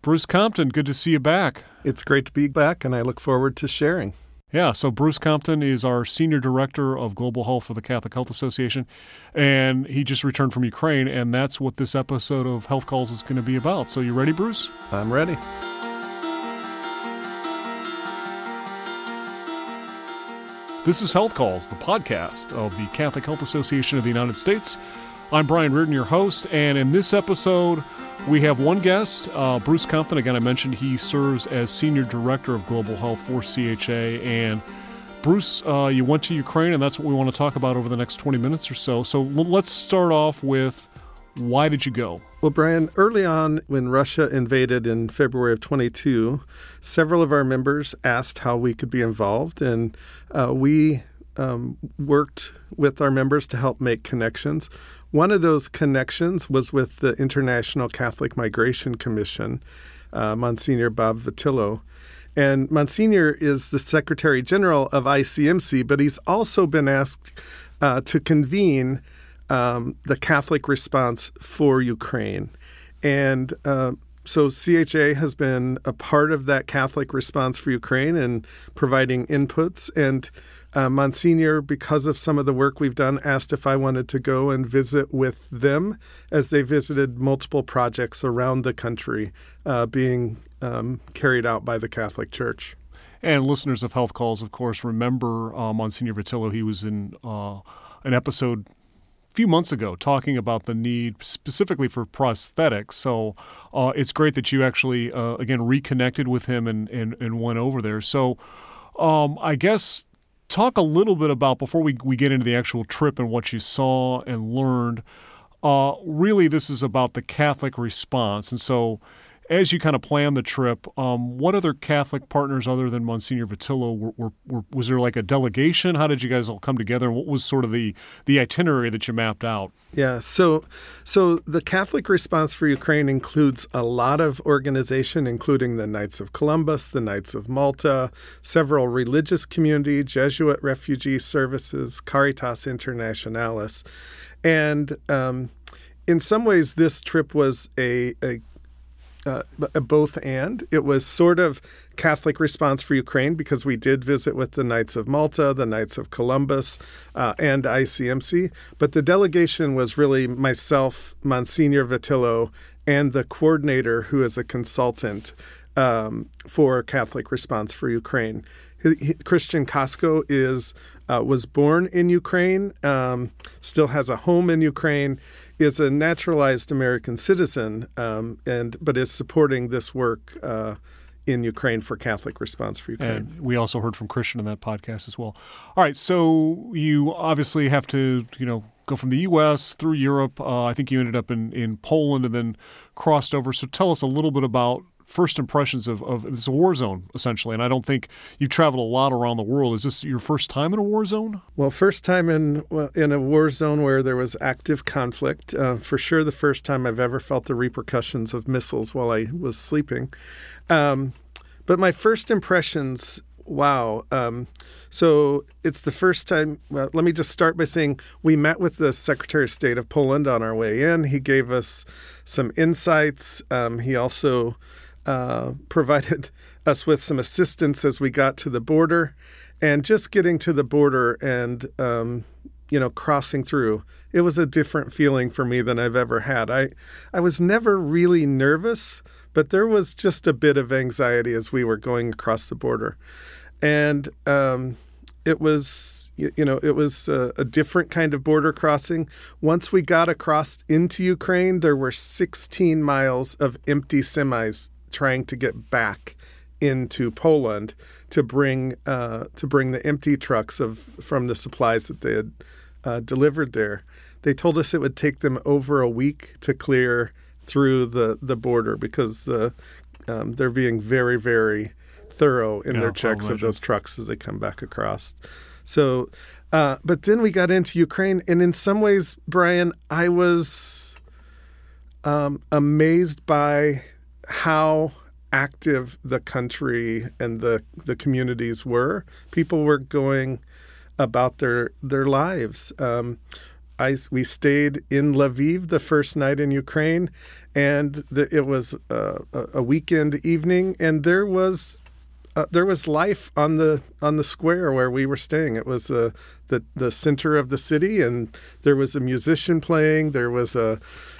Bruce Compton, good to see you back. It's great to be back, and I look forward to sharing. Yeah, so Bruce Compton is our Senior Director of Global Health for the Catholic Health Association, and he just returned from Ukraine, and that's what this episode of Health Calls is going to be about. So, you ready, Bruce? I'm ready. This is Health Calls, the podcast of the Catholic Health Association of the United States. I'm Brian Reardon, your host, and in this episode, we have one guest, uh, Bruce Compton. Again, I mentioned he serves as Senior Director of Global Health for CHA. And Bruce, uh, you went to Ukraine, and that's what we want to talk about over the next 20 minutes or so. So let's start off with why did you go? Well, Brian, early on when Russia invaded in February of 22, several of our members asked how we could be involved, and uh, we um, worked with our members to help make connections. One of those connections was with the International Catholic Migration Commission, uh, Monsignor Bob Vitillo. And Monsignor is the Secretary General of ICMC, but he's also been asked uh, to convene um, the Catholic response for Ukraine. And uh, so CHA has been a part of that Catholic response for Ukraine and providing inputs. And uh, Monsignor, because of some of the work we've done, asked if I wanted to go and visit with them as they visited multiple projects around the country uh, being um, carried out by the Catholic Church. And listeners of Health Calls, of course, remember uh, Monsignor Vitillo. He was in uh, an episode a few months ago talking about the need specifically for prosthetics. So uh, it's great that you actually, uh, again, reconnected with him and, and, and went over there. So um, I guess talk a little bit about before we, we get into the actual trip and what you saw and learned. Uh, really, this is about the Catholic response. And so, as you kind of plan the trip, um, what other Catholic partners other than Monsignor Vitillo were, were, were, was there like a delegation? How did you guys all come together? And what was sort of the the itinerary that you mapped out? Yeah, so so the Catholic response for Ukraine includes a lot of organization, including the Knights of Columbus, the Knights of Malta, several religious community, Jesuit refugee services, Caritas Internationalis, and um, in some ways, this trip was a, a uh, both and. It was sort of Catholic response for Ukraine because we did visit with the Knights of Malta, the Knights of Columbus, uh, and ICMC. But the delegation was really myself, Monsignor Vitillo, and the coordinator, who is a consultant um, for Catholic Response for Ukraine. He, he, Christian Kasko is uh, was born in Ukraine, um, still has a home in Ukraine, is a naturalized American citizen, um, and but is supporting this work. Uh, in Ukraine for Catholic Response for Ukraine. And we also heard from Christian in that podcast as well. All right, so you obviously have to, you know, go from the U.S. through Europe. Uh, I think you ended up in, in Poland and then crossed over. So tell us a little bit about first impressions of, of it's a war zone essentially, and I don't think you've traveled a lot around the world. Is this your first time in a war zone? Well, first time in in a war zone where there was active conflict. Uh, for sure, the first time I've ever felt the repercussions of missiles while I was sleeping. Um, but my first impressions wow. Um, so it's the first time. Well, let me just start by saying we met with the Secretary of State of Poland on our way in. He gave us some insights. Um, he also uh, provided us with some assistance as we got to the border, and just getting to the border and um, you know crossing through. It was a different feeling for me than I've ever had. I I was never really nervous, but there was just a bit of anxiety as we were going across the border, and um, it was you know it was a, a, different kind of border crossing once we got across into ukraine there were 16 miles of empty semis trying to get back into Poland to bring uh, to bring the empty trucks of from the supplies that they had uh, delivered there. They told us it would take them over a week to clear through the, the border because the, um, they're being very very thorough in yeah, their checks of those trucks as they come back across. So, uh, but then we got into Ukraine, and in some ways, Brian, I was um, amazed by how active the country and the the communities were. People were going about their their lives. Um, I we stayed in Lviv the first night in Ukraine, and the, it was a weekend evening, and there was uh, there was life on the on the square where we were staying. It was uh, the the center of the city, and there was a musician playing. There was a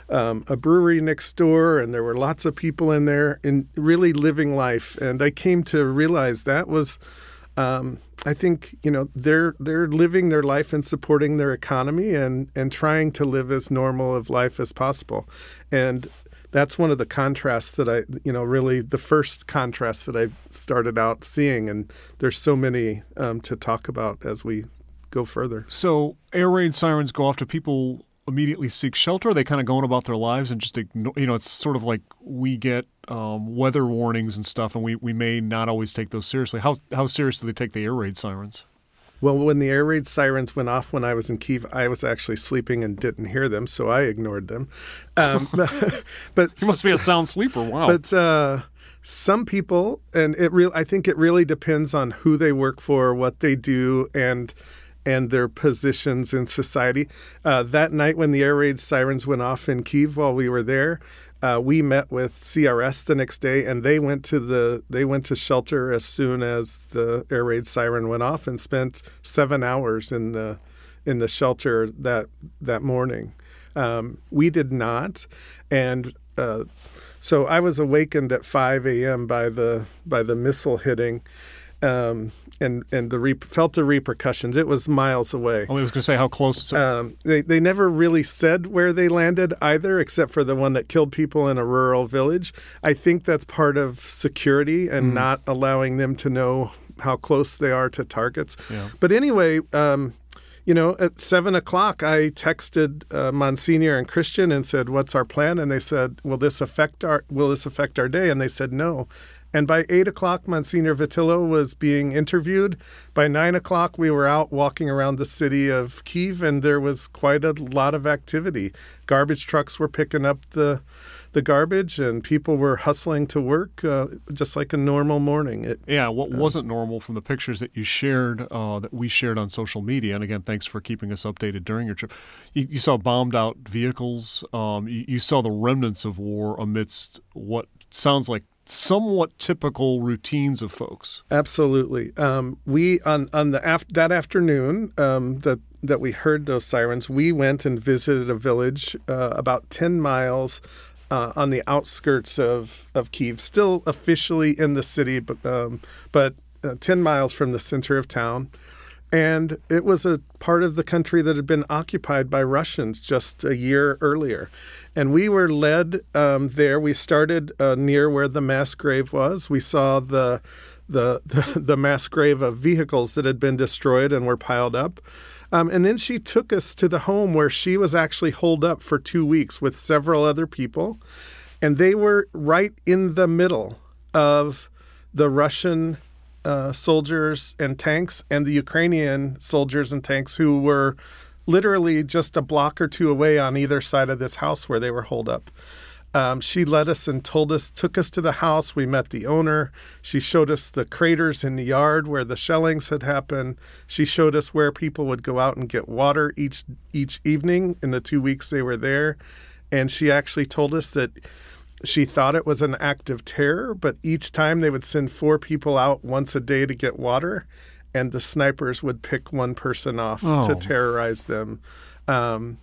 um, a brewery next door, and there were lots of people in there, and really living life. And I came to realize that was. Um, I think you know they're they're living their life and supporting their economy and and trying to live as normal of life as possible, and that's one of the contrasts that I, you know, really the first contrast that I started out seeing, and there's so many um, to talk about as we go further. So air raid sirens go off to people immediately seek shelter. Are they kind of going about their lives and just ignore, you know, it's sort of like we get um, weather warnings and stuff, and we, we may not always take those seriously. How how serious do they take the air raid sirens? Well, when the air raid sirens went off when I was in Kiev, I was actually sleeping and didn't hear them, so I ignored them. Um, but you must be a sound sleeper. Wow. But uh, some people, and it real, I think it really depends on who they work for, what they do, and and their positions in society. Uh, that night when the air raid sirens went off in Kiev while we were there, uh, we met with CRS the next day, and they went to the they went to shelter as soon as the air raid siren went off, and spent seven hours in the in the shelter that that morning. Um, we did not, and uh, so I was awakened at 5 a.m. by the by the missile hitting. Um, and and the re- felt the repercussions. It was miles away. Oh, I was going to say how close. Um, they they never really said where they landed either, except for the one that killed people in a rural village. I think that's part of security and mm. not allowing them to know how close they are to targets. Yeah. But anyway. Um, you know, at seven o'clock, I texted uh, Monsignor and Christian and said, "What's our plan?" And they said, "Will this affect our Will this affect our day?" And they said, "No." And by eight o'clock, Monsignor Vitillo was being interviewed. By nine o'clock, we were out walking around the city of Kiev, and there was quite a lot of activity. Garbage trucks were picking up the the garbage, and people were hustling to work, uh, just like a normal morning. It, yeah, what uh, wasn't normal from the pictures that you shared, uh, that we shared on social media, and again, thanks for keeping us updated during your trip. You, you saw bombed out vehicles. Um, you, you saw the remnants of war amidst what sounds like somewhat typical routines of folks. Absolutely. Um, we on on the af- that afternoon um, that that we heard those sirens, we went and visited a village uh, about ten miles. Uh, on the outskirts of, of Kiev, still officially in the city, but um, but uh, ten miles from the center of town and it was a part of the country that had been occupied by Russians just a year earlier. And we were led um, there. We started uh, near where the mass grave was. We saw the, the, the, the, mass grave of vehicles that had been destroyed and were piled up. Um, and then she took us to the home where she was actually holed up for two weeks with several other people. And they were right in the middle of the Russian uh, soldiers and tanks and the Ukrainian soldiers and tanks who were literally just a block or two away on either side of this house where they were holed up. Um, she led us and told us, took us to the house. We met the owner. She showed us the craters in the yard where the shellings had happened. She showed us where people would go out and get water each each evening in the two weeks they were there. And she actually told us that she thought it was an act of terror, but each time they would send four people out once a day to get water, and the snipers would pick one person off oh. to terrorize them. Um,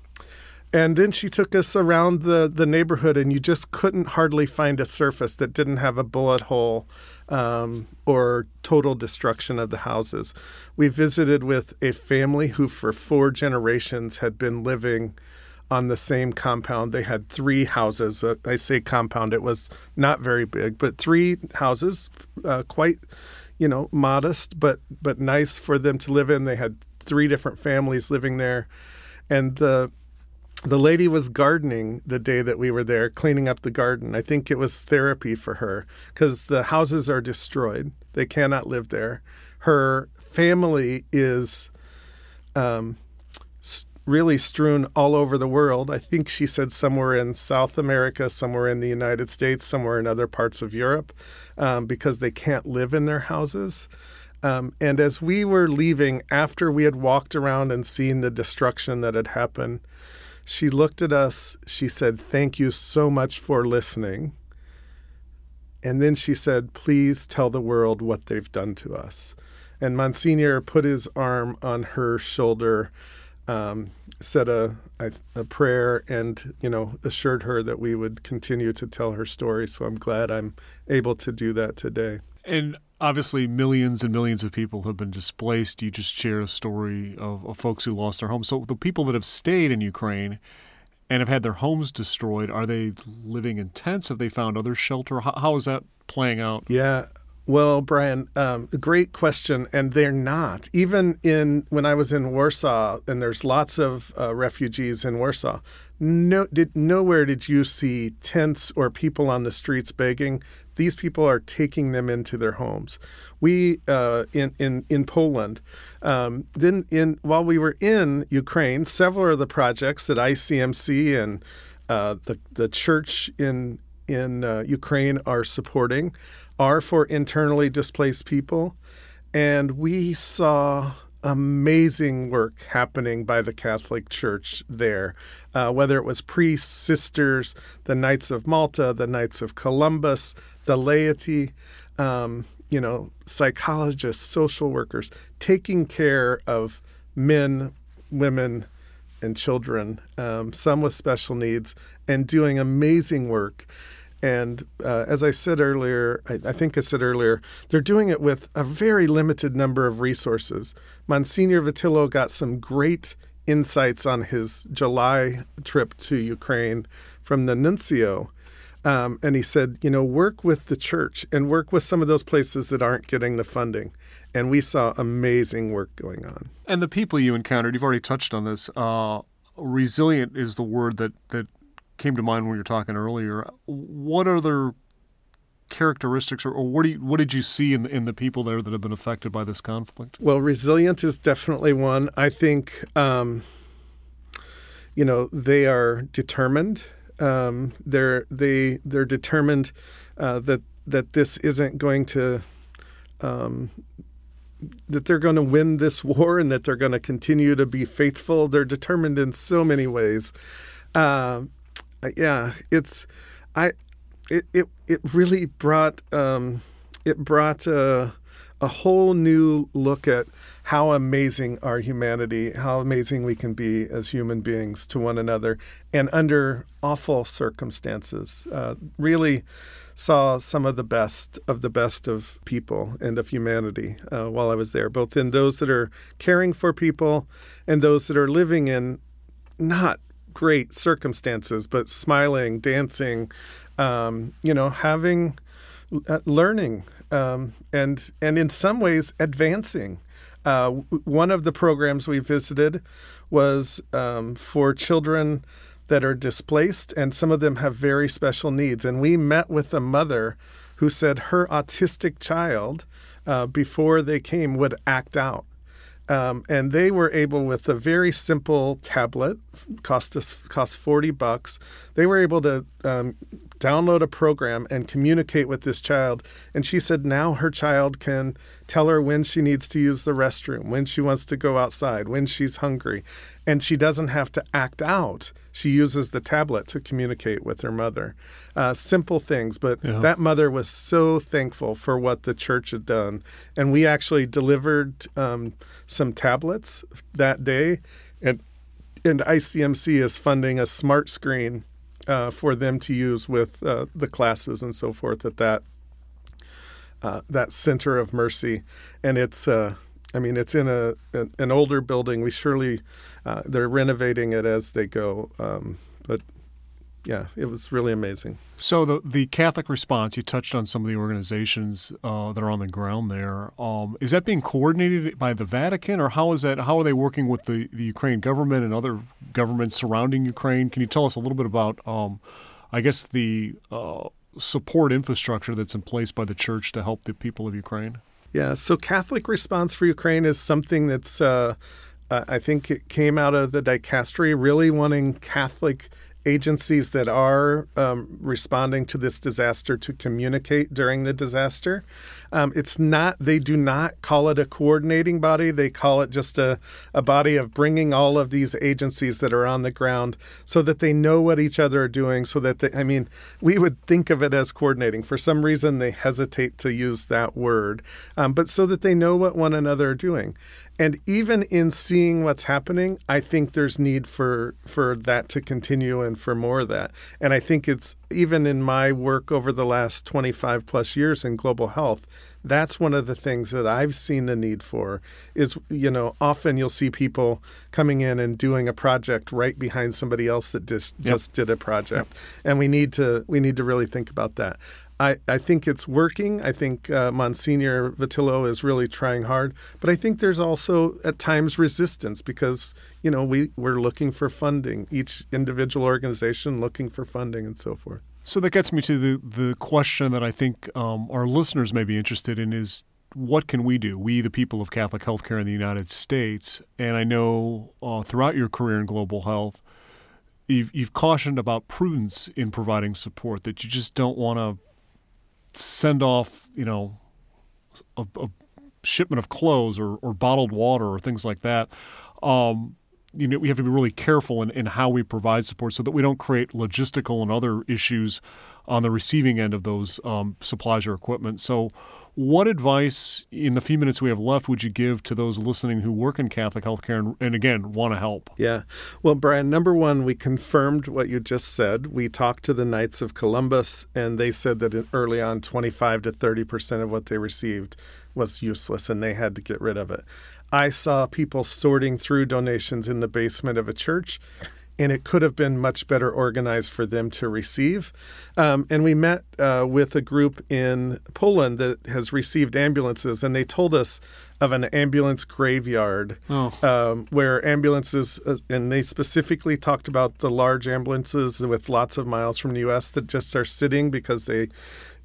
and then she took us around the, the neighborhood, and you just couldn't hardly find a surface that didn't have a bullet hole um, or total destruction of the houses. We visited with a family who, for four generations, had been living on the same compound. They had three houses. Uh, I say compound, it was not very big, but three houses, uh, quite, you know, modest, but but nice for them to live in. They had three different families living there, and the the lady was gardening the day that we were there, cleaning up the garden. I think it was therapy for her because the houses are destroyed; they cannot live there. Her family is. Um, really strewn all over the world. I think she said somewhere in South America, somewhere in the United States, somewhere in other parts of Europe, um, because they can't live in their houses. Um, and as we were leaving, after we had walked around and seen the destruction that had happened, she looked at us. She said, Thank you so much for listening. And then she said, Please tell the world what they've done to us. And Monsignor put his arm on her shoulder, um, said a, a, a prayer, and you know assured her that we would continue to tell her story. So I'm glad I'm able to do that today. And obviously, millions and millions of people have been displaced. You just shared a story of, of folks who lost their homes. So the people that have stayed in Ukraine and have had their homes destroyed, are they living in tents? Have they found other shelter? how, how is that playing out? Yeah, well, Brian, um, great question, and they're not. Even in when I was in Warsaw, and there's lots of uh, refugees in Warsaw. No, did nowhere did you see tents or people on the streets begging. These people are taking them into their homes. We uh, in in in Poland. Um, then in while we were in Ukraine, several of the projects that ICMC and uh, the the church in in uh, Ukraine are supporting are for internally displaced people. And we saw amazing work happening by the Catholic Church there, uh, whether it was priests, sisters, the Knights of Malta, the Knights of Columbus, the laity, um, you know, psychologists, social workers, taking care of men, women, and children, um, some with special needs, and doing amazing work. And uh, as I said earlier, I, I, think I said earlier, they're doing it with a very limited number of resources. Monsignor Vitillo got some great insights on his July trip to Ukraine from the nuncio. Um, and he said, you know, work with the church and work with some of those places that aren't getting the funding. And we saw amazing work going on. And the people you encountered, you've already touched on this. Uh, resilient is the word that that came to mind when you were talking earlier. What other characteristics, or, or what do you, what did you see in the, in the people there that have been affected by this conflict? Well, resilient is definitely one. I think, um, you know, they are determined. Um, they're they they're determined uh, that that this isn't going to. Um, that they're going to win this war and that they're going to continue to be faithful. They're determined in so many ways. Uh, yeah, it's I it it, it really brought um, it brought a, a whole new look at how amazing our humanity, how amazing we can be as human beings to one another, and under awful circumstances. Uh, really saw some of the best of the best of people and of humanity uh, while I was there, both in those that are caring for people and those that are living in not great circumstances, but smiling, dancing, um, you know, having, uh, learning, um, and and in some ways advancing. Uh, one of the programs we visited was um, for children that are displaced, and some of them have very special needs. And we met with a mother who said her autistic child, uh, before they came, would act out. Um, and they were able, with a very simple tablet, cost us cost forty bucks. They were able to um, download a program and communicate with this child. And she said now her child can tell her when she needs to use the restroom, when she wants to go outside, when she's hungry, and she doesn't have to act out she uses the tablet to communicate with her mother. Uh, simple things, but yeah. that mother was so thankful for what the church had done. And we actually delivered um, some tablets that day, and and ICMC is funding a smart screen uh, for them to use with uh, the classes and so forth at that uh, that center of mercy, and it's uh, I mean, it's in a an older building. We surely uh, they're renovating it as they go, um, but yeah, it was really amazing. So the the Catholic response, you touched on some of the organizations uh, that are on the ground there. Um, is that being coordinated by the Vatican, or how is that? How are they working with the, the Ukraine government and other governments surrounding Ukraine? Can you tell us a little bit about, um, I guess, the uh, support infrastructure that's in place by the Church to help the people of Ukraine? Yeah, so Catholic Response for Ukraine is something that's, uh, I think it came out of the dicastery really wanting Catholic agencies that are um, responding to this disaster to communicate during the disaster. Um, it's not, they do not call it a coordinating body. They call it just a, a body of bringing all of these agencies that are on the ground so that they know what each other are doing. So that, they, I mean, we would think of it as coordinating. For some reason, they hesitate to use that word, um, but so that they know what one another are doing. And even in seeing what's happening, I think there's need for for that to continue and for more of that. And I think it's even in my work over the last 25 plus years in global health, that's one of the things that I've seen the need for is you know often you'll see people coming in and doing a project right behind somebody else that just yep. just did a project yep. and we need to we need to really think about that I, I think it's working. I think uh, Monsignor Vitillo is really trying hard, but I think there's also at times resistance because you know we we're looking for funding. Each individual organization looking for funding and so forth. So that gets me to the the question that I think um, our listeners may be interested in is what can we do? We, the people of Catholic healthcare in the United States, and I know uh, throughout your career in global health, you've, you've cautioned about prudence in providing support. That you just don't want to send off, you know, a, a shipment of clothes or, or, bottled water or things like that. Um, you know, we have to be really careful in, in how we provide support so that we don't create logistical and other issues on the receiving end of those um, supplies or equipment. So, what advice in the few minutes we have left would you give to those listening who work in Catholic healthcare and, and again want to help? Yeah. Well, Brian, number one, we confirmed what you just said. We talked to the Knights of Columbus, and they said that early on, 25 to 30 percent of what they received was useless and they had to get rid of it. I saw people sorting through donations in the basement of a church and it could have been much better organized for them to receive. Um, and we met uh, with a group in Poland that has received ambulances, and they told us of an ambulance graveyard oh. um, where ambulances, uh, and they specifically talked about the large ambulances with lots of miles from the U.S. that just are sitting because they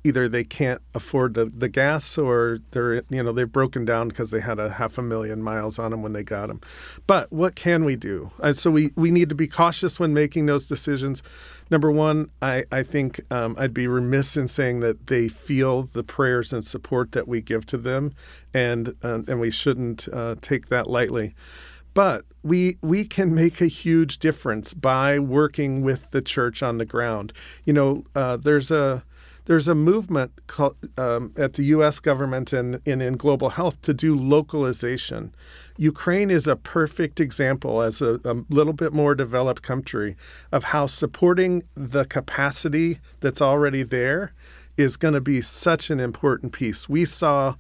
either they can't afford the, the gas or they're you know they've broken down because they had a half a million miles on them when they got them but what can we do? And so we we need to be cautious when making those decisions. Number one i i think um, i'd be remiss in saying that they feel the prayers and support that we give to them and uh, and we shouldn't uh, take that lightly. But we we can make a huge difference by working with the church on the ground. You know, uh, there's a there's a movement called, um, at the U.S. government and, and, in global health to do localization. Ukraine is a perfect example, as a, a little bit more developed country, of how supporting the capacity that's already there is going to be such an important piece. We saw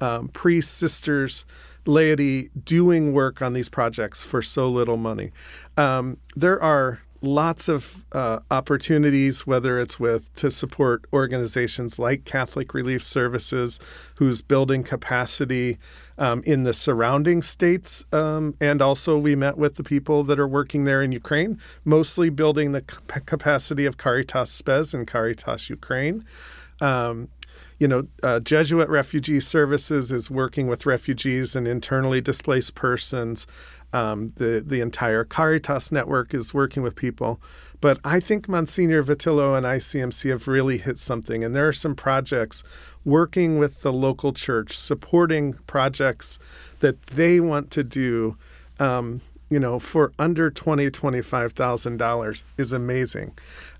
um, priests, sisters, laity doing work on these projects for so little money. Um, there are lots of uh, opportunities, whether it's with to support organizations like Catholic Relief Services, who's building capacity um, in the surrounding states, um, and also we met with the people that are working there in Ukraine, mostly building the capacity of Caritas Spes and Caritas Ukraine. Um, you know, uh, Jesuit Refugee Services is working with refugees and internally displaced persons. Um, the the entire Caritas network is working with people, but I think Monsignor Vitillo and ICMC have really hit something, and there are some projects working with the local church, supporting projects that they want to do. Um, you know, for under twenty twenty five thousand dollars is amazing.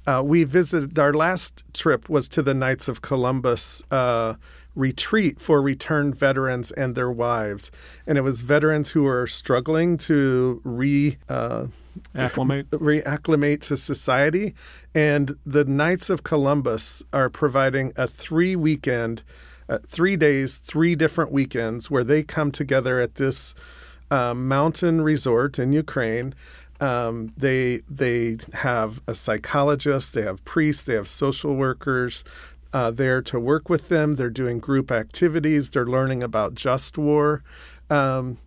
Uh, we visited our last trip was to the Knights of Columbus uh, retreat for returned veterans and their wives. And it was veterans who were struggling to re. Uh, acclimate reacclimate to society and the knights of columbus are providing a three weekend uh, three days three different weekends where they come together at this uh, mountain resort in ukraine um, they they have a psychologist, they have priests, they have social workers, uh, there to work with them. They're doing group activities. They're learning about just war, um,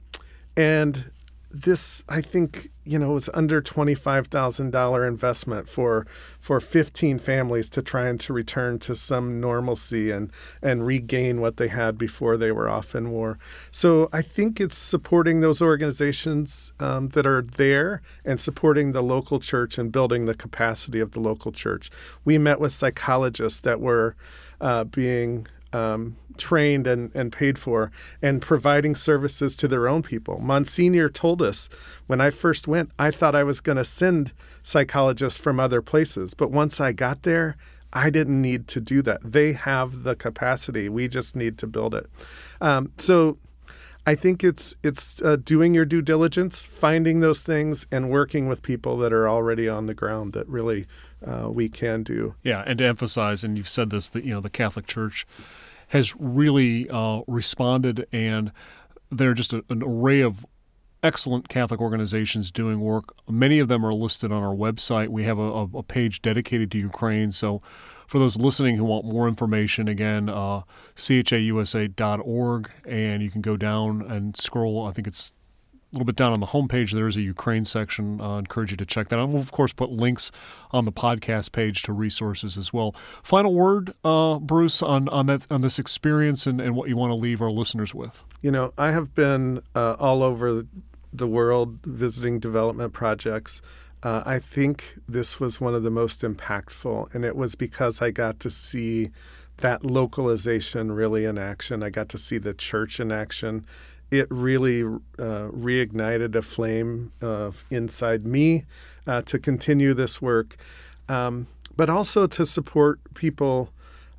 and this I think you know was under twenty five thousand dollar investment for for fifteen families to try and to return to some normalcy and and regain what they had before they were off in war. So I think it's supporting those organizations um, that are there and supporting the local church and building the capacity of the local church. We met with psychologists that were uh, being um, trained and, and paid for and providing services to their own people. Monsignor told us when I first went, I thought I was going to send psychologists from other places. But once I got there, I didn't need to do that. They have the capacity. We just need to build it. Um, so I think it's it's uh, doing your due diligence, finding those things, and working with people that are already on the ground that really uh, we can do. Yeah, and to emphasize, and you've said this, that you know the Catholic Church has really uh, responded, and there are just a, an array of excellent Catholic organizations doing work. Many of them are listed on our website. We have a, a page dedicated to Ukraine. So, for those listening who want more information, again, uh, chausa.org, and you can go down and scroll. I think it's little bit down on the homepage, there is a Ukraine section. Uh, I encourage you to check that out. We'll, of course, put links on the podcast page to resources as well. Final word, uh, Bruce, on, on, that, on this experience and, and what you want to leave our listeners with. You know, I have been uh, all over the world visiting development projects. Uh, I think this was one of the most impactful, and it was because I got to see that localization really in action. I got to see the church in action it really uh, reignited a flame uh, inside me uh, to continue this work, um, but also to support people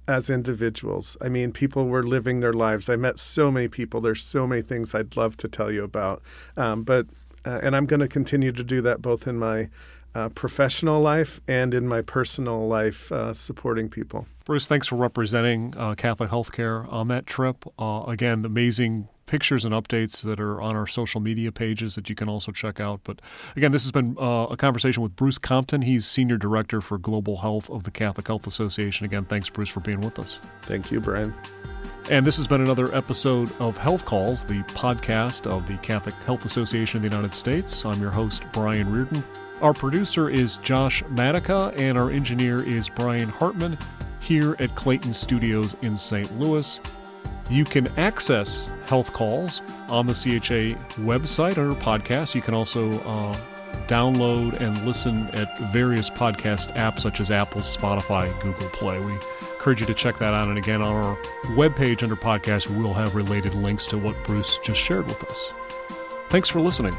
as individuals. I mean, people were living their lives. I met so many people. There's so many things I'd love to tell you about, um, but uh, and I'm going to continue to do that both in my uh, professional life and in my personal life, uh, supporting people. Bruce, thanks for representing uh, Catholic Healthcare on that trip. Uh, again, amazing pictures and updates that are on our social media pages that you can also check out. But again, this has been uh, a conversation with Bruce Compton. He's Senior Director for Global Health of the Catholic Health Association. Again, thanks, Bruce, for being with us. Thank you, Brian. And this has been another episode of Health Calls, the podcast of the Catholic Health Association of the United States. I'm your host, Brian Reardon. Our producer is Josh Matica, and our engineer is Brian Hartman here at Clayton Studios in St. Louis. You can access health calls on the CHA website under podcasts. You can also uh, download and listen at various podcast apps such as Apple, Spotify, Google Play. We encourage you to check that out. And again, on our webpage under podcast, we'll have related links to what Bruce just shared with us. Thanks for listening.